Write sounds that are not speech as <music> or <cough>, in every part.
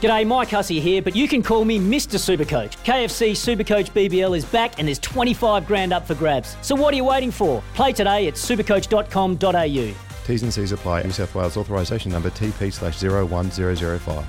G'day, Mike Hussey here, but you can call me Mr. Supercoach. KFC Supercoach BBL is back and there's 25 grand up for grabs. So what are you waiting for? Play today at supercoach.com.au. T's and C's apply. New South Wales authorisation number TP slash 01005.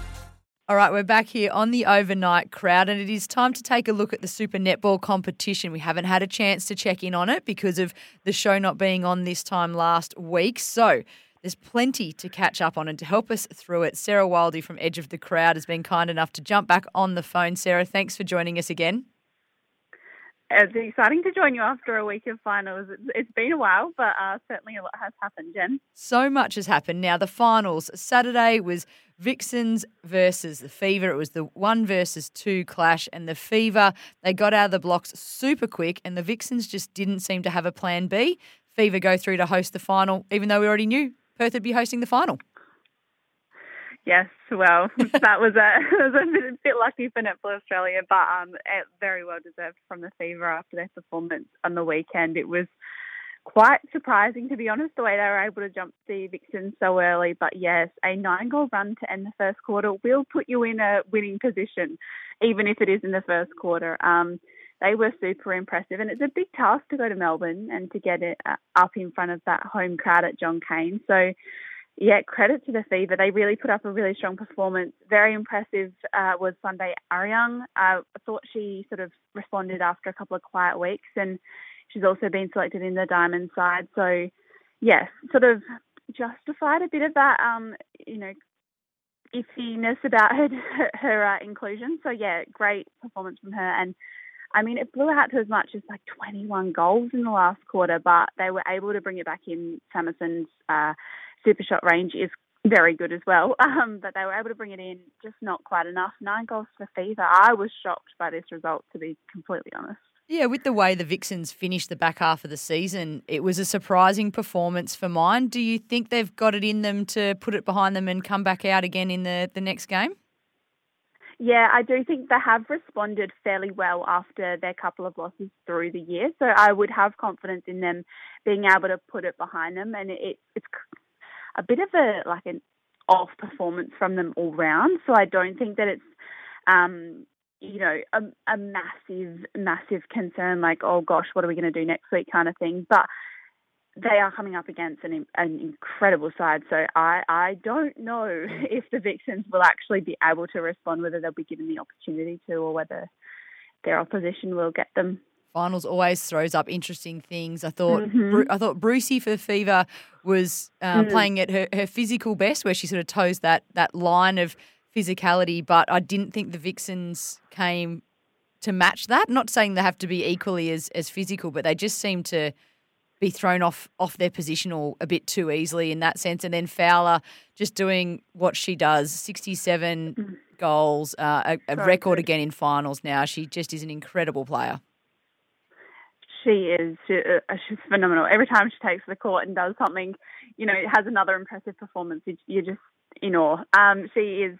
All right, we're back here on the overnight crowd, and it is time to take a look at the Super Netball competition. We haven't had a chance to check in on it because of the show not being on this time last week. So there's plenty to catch up on, and to help us through it, Sarah Wildy from Edge of the Crowd has been kind enough to jump back on the phone. Sarah, thanks for joining us again. It's exciting to join you after a week of finals. It's been a while, but uh, certainly a lot has happened, Jen. So much has happened. Now, the finals Saturday was Vixens versus the Fever. It was the one versus two clash, and the Fever, they got out of the blocks super quick, and the Vixens just didn't seem to have a plan B. Fever go through to host the final, even though we already knew Perth would be hosting the final. Yes, well, <laughs> that was a, <laughs> was a bit, bit, lucky for Netball Australia, but um, very well deserved from the Fever after their performance on the weekend. It was quite surprising, to be honest, the way they were able to jump the Vixens so early. But yes, a nine goal run to end the first quarter will put you in a winning position, even if it is in the first quarter. Um, they were super impressive, and it's a big task to go to Melbourne and to get it uh, up in front of that home crowd at John Cain. So yeah, credit to the Fever. They really put up a really strong performance. Very impressive uh, was Sunday Aryang. Uh, I thought she sort of responded after a couple of quiet weeks, and she's also been selected in the Diamond side. So, yes, sort of justified a bit of that, um, you know, iffiness about her <laughs> her uh, inclusion. So, yeah, great performance from her. And I mean, it blew out to as much as like 21 goals in the last quarter, but they were able to bring it back in. Samason's uh, super shot range is very good as well. <laughs> Um, but they were able to bring it in, just not quite enough. Nine goals for Fever. I was shocked by this result, to be completely honest. Yeah, with the way the Vixens finished the back half of the season, it was a surprising performance for mine. Do you think they've got it in them to put it behind them and come back out again in the, the next game? Yeah, I do think they have responded fairly well after their couple of losses through the year. So I would have confidence in them being able to put it behind them. And it, it's a bit of a like an off performance from them all round. So I don't think that it's um, you know a, a massive massive concern like oh gosh what are we going to do next week kind of thing. But they are coming up against an, an incredible side. So I, I don't know <laughs> if the Vixens will actually be able to respond, whether they'll be given the opportunity to, or whether their opposition will get them finals always throws up interesting things. I thought mm-hmm. Bru- I thought Brucey for Fever was um, mm. playing at her, her physical best, where she sort of toes that that line of physicality. But I didn't think the Vixens came to match that. Not saying they have to be equally as as physical, but they just seem to be thrown off off their positional a bit too easily in that sense. And then Fowler just doing what she does, sixty seven mm. goals, uh, a, a record good. again in finals. Now she just is an incredible player she is she, uh, she's phenomenal. Every time she takes the court and does something, you know, it has another impressive performance. You're just in awe. Um, she is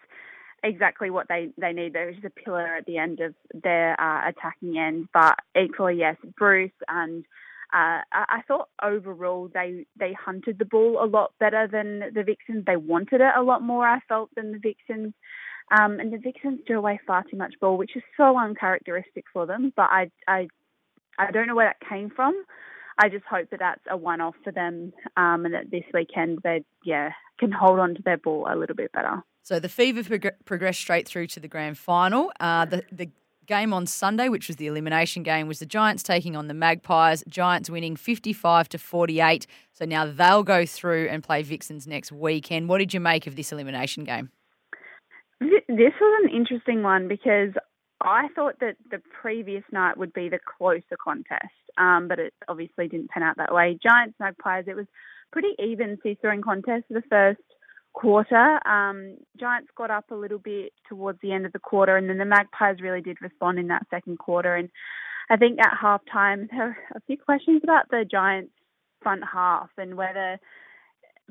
exactly what they, they need. There. She's a pillar at the end of their uh, attacking end. But equally, yes, Bruce and uh, I thought overall they they hunted the ball a lot better than the Vixens. They wanted it a lot more. I felt than the Vixens. Um, and the Vixens threw away far too much ball, which is so uncharacteristic for them. But I, I I don't know where that came from. I just hope that that's a one-off for them, um, and that this weekend they yeah can hold on to their ball a little bit better. So the Fever prog- progressed straight through to the grand final. Uh, the the game on Sunday, which was the elimination game, was the Giants taking on the Magpies. Giants winning fifty-five to forty-eight. So now they'll go through and play Vixens next weekend. What did you make of this elimination game? This was an interesting one because I thought that the previous night would be the closer contest, um, but it obviously didn't pan out that way. Giants Magpies, it was pretty even seesawing contest for the first quarter. Um, Giants got up a little bit towards the end of the quarter, and then the Magpies really did respond in that second quarter and I think at halftime there were a few questions about the Giants' front half and whether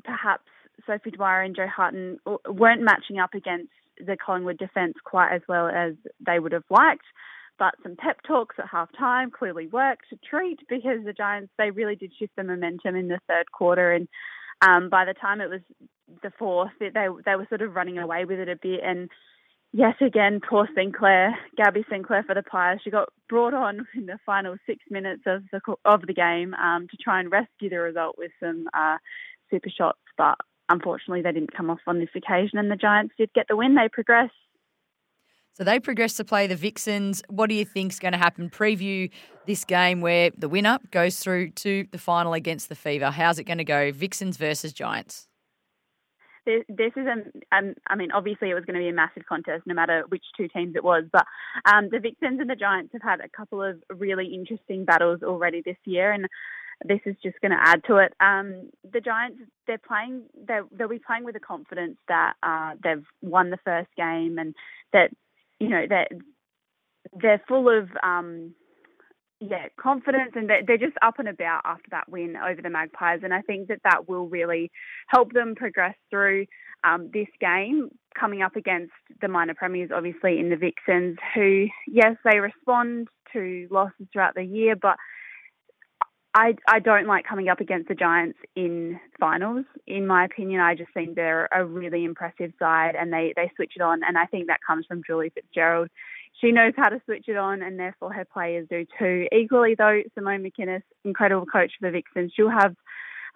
perhaps Sophie Dwyer and Jo Harten weren't matching up against the Collingwood defence quite as well as they would have liked. But some pep talks at half time clearly worked a treat because the Giants, they really did shift the momentum in the third quarter. And um, by the time it was the fourth, they, they were sort of running away with it a bit. And yet again, poor Sinclair, Gabby Sinclair for the Pies, she got brought on <laughs> in the final six minutes of the, of the game um, to try and rescue the result with some uh, super shots. But unfortunately, they didn't come off on this occasion, and the Giants did get the win. They progressed. So they progress to play the Vixens. What do you think is going to happen? Preview this game where the winner goes through to the final against the Fever. How's it going to go? Vixens versus Giants. This, this is, a, um, I mean, obviously it was going to be a massive contest no matter which two teams it was. But um, the Vixens and the Giants have had a couple of really interesting battles already this year. And this is just going to add to it. Um, the Giants, they're playing, they're, they'll be playing with the confidence that uh, they've won the first game and that, you know, that they're full of, um, yeah, confidence and they're, just up and about after that win over the Magpies. And I think that that will really help them progress through um, this game coming up against the minor premiers, obviously, in the Vixens, who, yes, they respond to losses throughout the year, but I, I don't like coming up against the Giants in finals. In my opinion, I just think they're a really impressive side and they, they switch it on. And I think that comes from Julie Fitzgerald. She knows how to switch it on, and therefore her players do too. Equally, though, Simone McKinnis, incredible coach for the Vixens, she'll have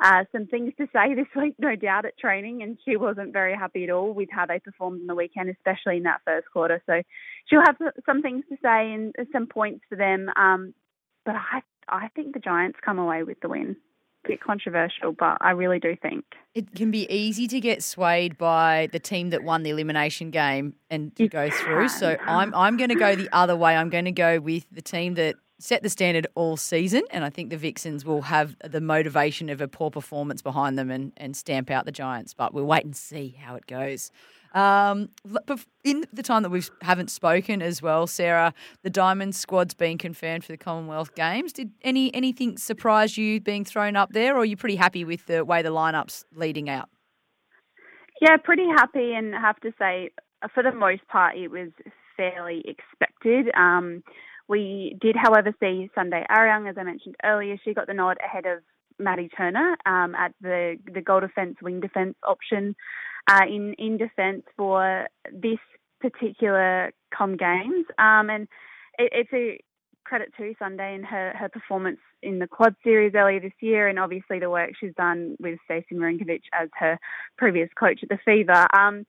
uh, some things to say <laughs> this week, no doubt, at training. And she wasn't very happy at all with how they performed in the weekend, especially in that first quarter. So she'll have some things to say and some points for them. Um, but I I think the Giants come away with the win. Bit controversial, but I really do think it can be easy to get swayed by the team that won the elimination game and to go through. So I'm I'm going to go the other way. I'm going to go with the team that set the standard all season, and I think the Vixens will have the motivation of a poor performance behind them and, and stamp out the Giants. But we'll wait and see how it goes. Um, in the time that we haven't spoken as well, Sarah, the Diamond squad's been confirmed for the Commonwealth Games. Did any anything surprise you being thrown up there, or are you pretty happy with the way the lineup's leading out? Yeah, pretty happy, and have to say, for the most part, it was fairly expected. Um, we did, however, see Sunday Aryang, as I mentioned earlier. She got the nod ahead of Maddy Turner um, at the the goal defence wing defence option uh, in in defence for this particular Com Games, um, and it, it's a credit to Sunday and her her performance in the quad series earlier this year, and obviously the work she's done with Stacey Marinkovich as her previous coach at the Fever. Um,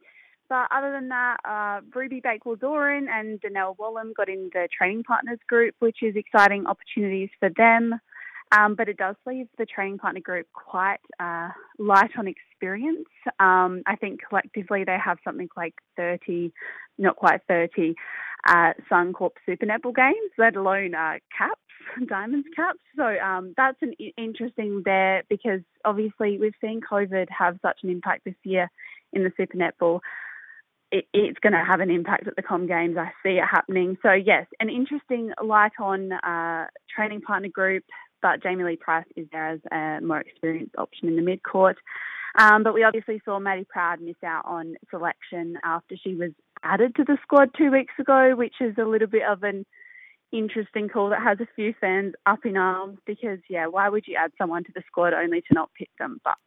but other than that, uh, Ruby Bakewell Doran and Donnell Wallam got in the training partners group, which is exciting opportunities for them. Um, but it does leave the training partner group quite uh, light on experience. Um, I think collectively they have something like 30, not quite 30, uh, Suncorp Super Netball games, let alone uh, caps, <laughs> Diamonds caps. So um, that's an interesting there because obviously we've seen COVID have such an impact this year in the Super Netball. It, it's going to have an impact at the Com Games. I see it happening. So yes, an interesting light on uh, training partner group but Jamie Lee Price is there as a more experienced option in the mid court. Um, but we obviously saw Maddy Proud miss out on selection after she was added to the squad two weeks ago, which is a little bit of an interesting call that has a few fans up in arms because, yeah, why would you add someone to the squad only to not pick them? But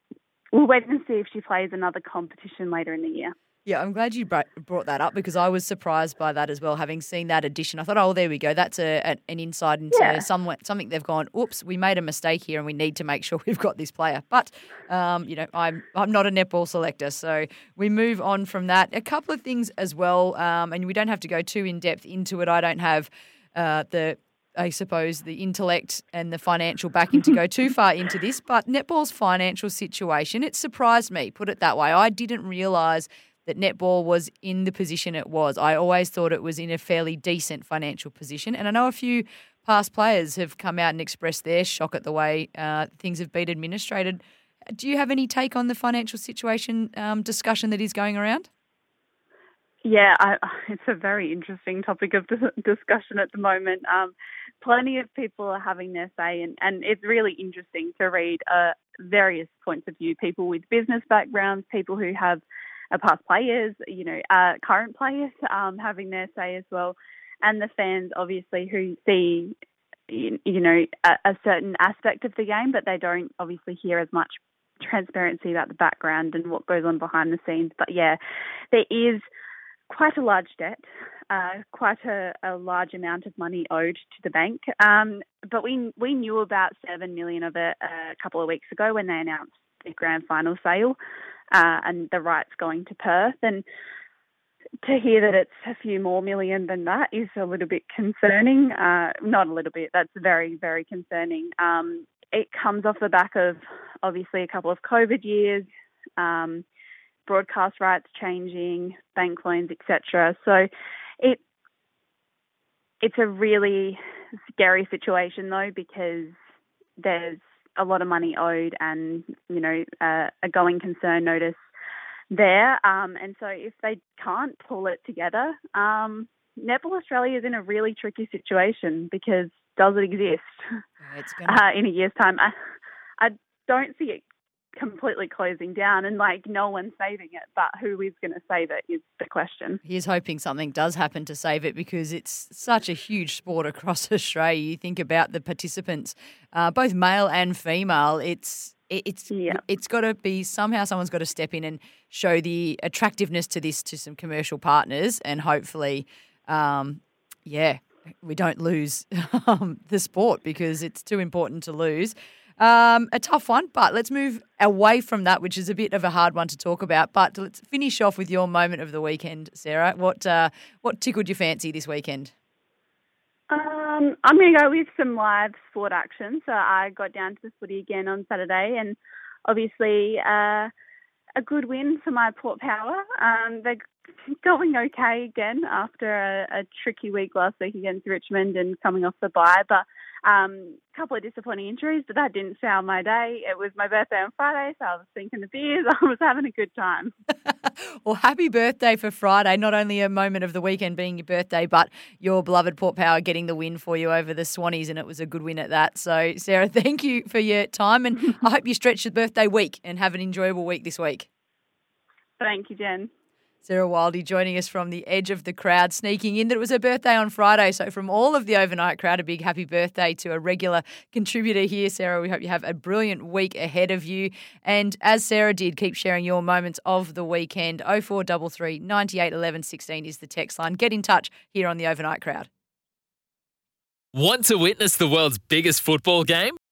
we'll wait and see if she plays another competition later in the year. Yeah, I'm glad you brought that up because I was surprised by that as well. Having seen that addition, I thought, oh, there we go. That's a, an insight into yeah. something they've gone. Oops, we made a mistake here, and we need to make sure <laughs> we've got this player. But um, you know, I'm I'm not a netball selector, so we move on from that. A couple of things as well, um, and we don't have to go too in depth into it. I don't have uh, the I suppose, the intellect and the financial backing to go <laughs> too far into this, but netball's financial situation, it surprised me, put it that way. I didn't realise that netball was in the position it was. I always thought it was in a fairly decent financial position. And I know a few past players have come out and expressed their shock at the way uh, things have been administrated. Do you have any take on the financial situation um, discussion that is going around? Yeah, I, it's a very interesting topic of discussion at the moment. Um, plenty of people are having their say, and, and it's really interesting to read uh, various points of view. People with business backgrounds, people who have past players, you know, uh, current players um, having their say as well, and the fans obviously who see, you, you know, a, a certain aspect of the game, but they don't obviously hear as much transparency about the background and what goes on behind the scenes. But yeah, there is quite a large debt, uh, quite a, a, large amount of money owed to the bank. Um, but we we knew about seven million of it a couple of weeks ago when they announced the grand final sale uh, and the rights going to Perth. And to hear that it's a few more million than that is a little bit concerning. Uh, not a little bit. That's very very concerning. Um, it comes off the back of obviously a couple of COVID years, um, broadcast rights changing, bank loans, etc. So it it's a really scary situation though because there's a lot of money owed and you know uh, a going concern notice there. Um, and so if they can't pull it together, um, Netball Australia is in a really tricky situation because does it exist <laughs> uh, in a year's time? I, I don't see it completely closing down and like no one's saving it but who is going to save it is the question he's hoping something does happen to save it because it's such a huge sport across <laughs> australia you think about the participants uh, both male and female it's it's yeah. it's got to be somehow someone's got to step in and show the attractiveness to this to some commercial partners and hopefully um, yeah we don't lose <laughs> um, the sport because it's too important to lose. Um, a tough one, but let's move away from that, which is a bit of a hard one to talk about. But let's finish off with your moment of the weekend, Sarah. What uh, what tickled your fancy this weekend? Um, I'm going to go with some live sport action. So I got down to the footy again on Saturday, and obviously uh, a good win for my Port Power. Um, they're <laughs> going okay again after a, a, tricky week last week against Richmond and coming off the bye. But um, couple of disappointing injuries, but that didn't sound my day. It was my birthday on Friday, so I was thinking the beers. <laughs> I was having a good time. <laughs> well, happy birthday for Friday. Not only a moment of the weekend being your birthday, but your beloved Port Power getting the win for you over the Swannies, and it was a good win at that. So, Sarah, <laughs> thank you for your time, and I hope you stretch your birthday week and have an enjoyable week this week. Thank you, Jen. Sarah Wildy joining us from the edge of the crowd, sneaking in that it was her birthday on Friday. So, from all of the overnight crowd, a big happy birthday to a regular contributor here, Sarah. We hope you have a brilliant week ahead of you. And as Sarah did, keep sharing your moments of the weekend. 0433 98 11 16 is the text line. Get in touch here on the overnight crowd. Want to witness the world's biggest football game?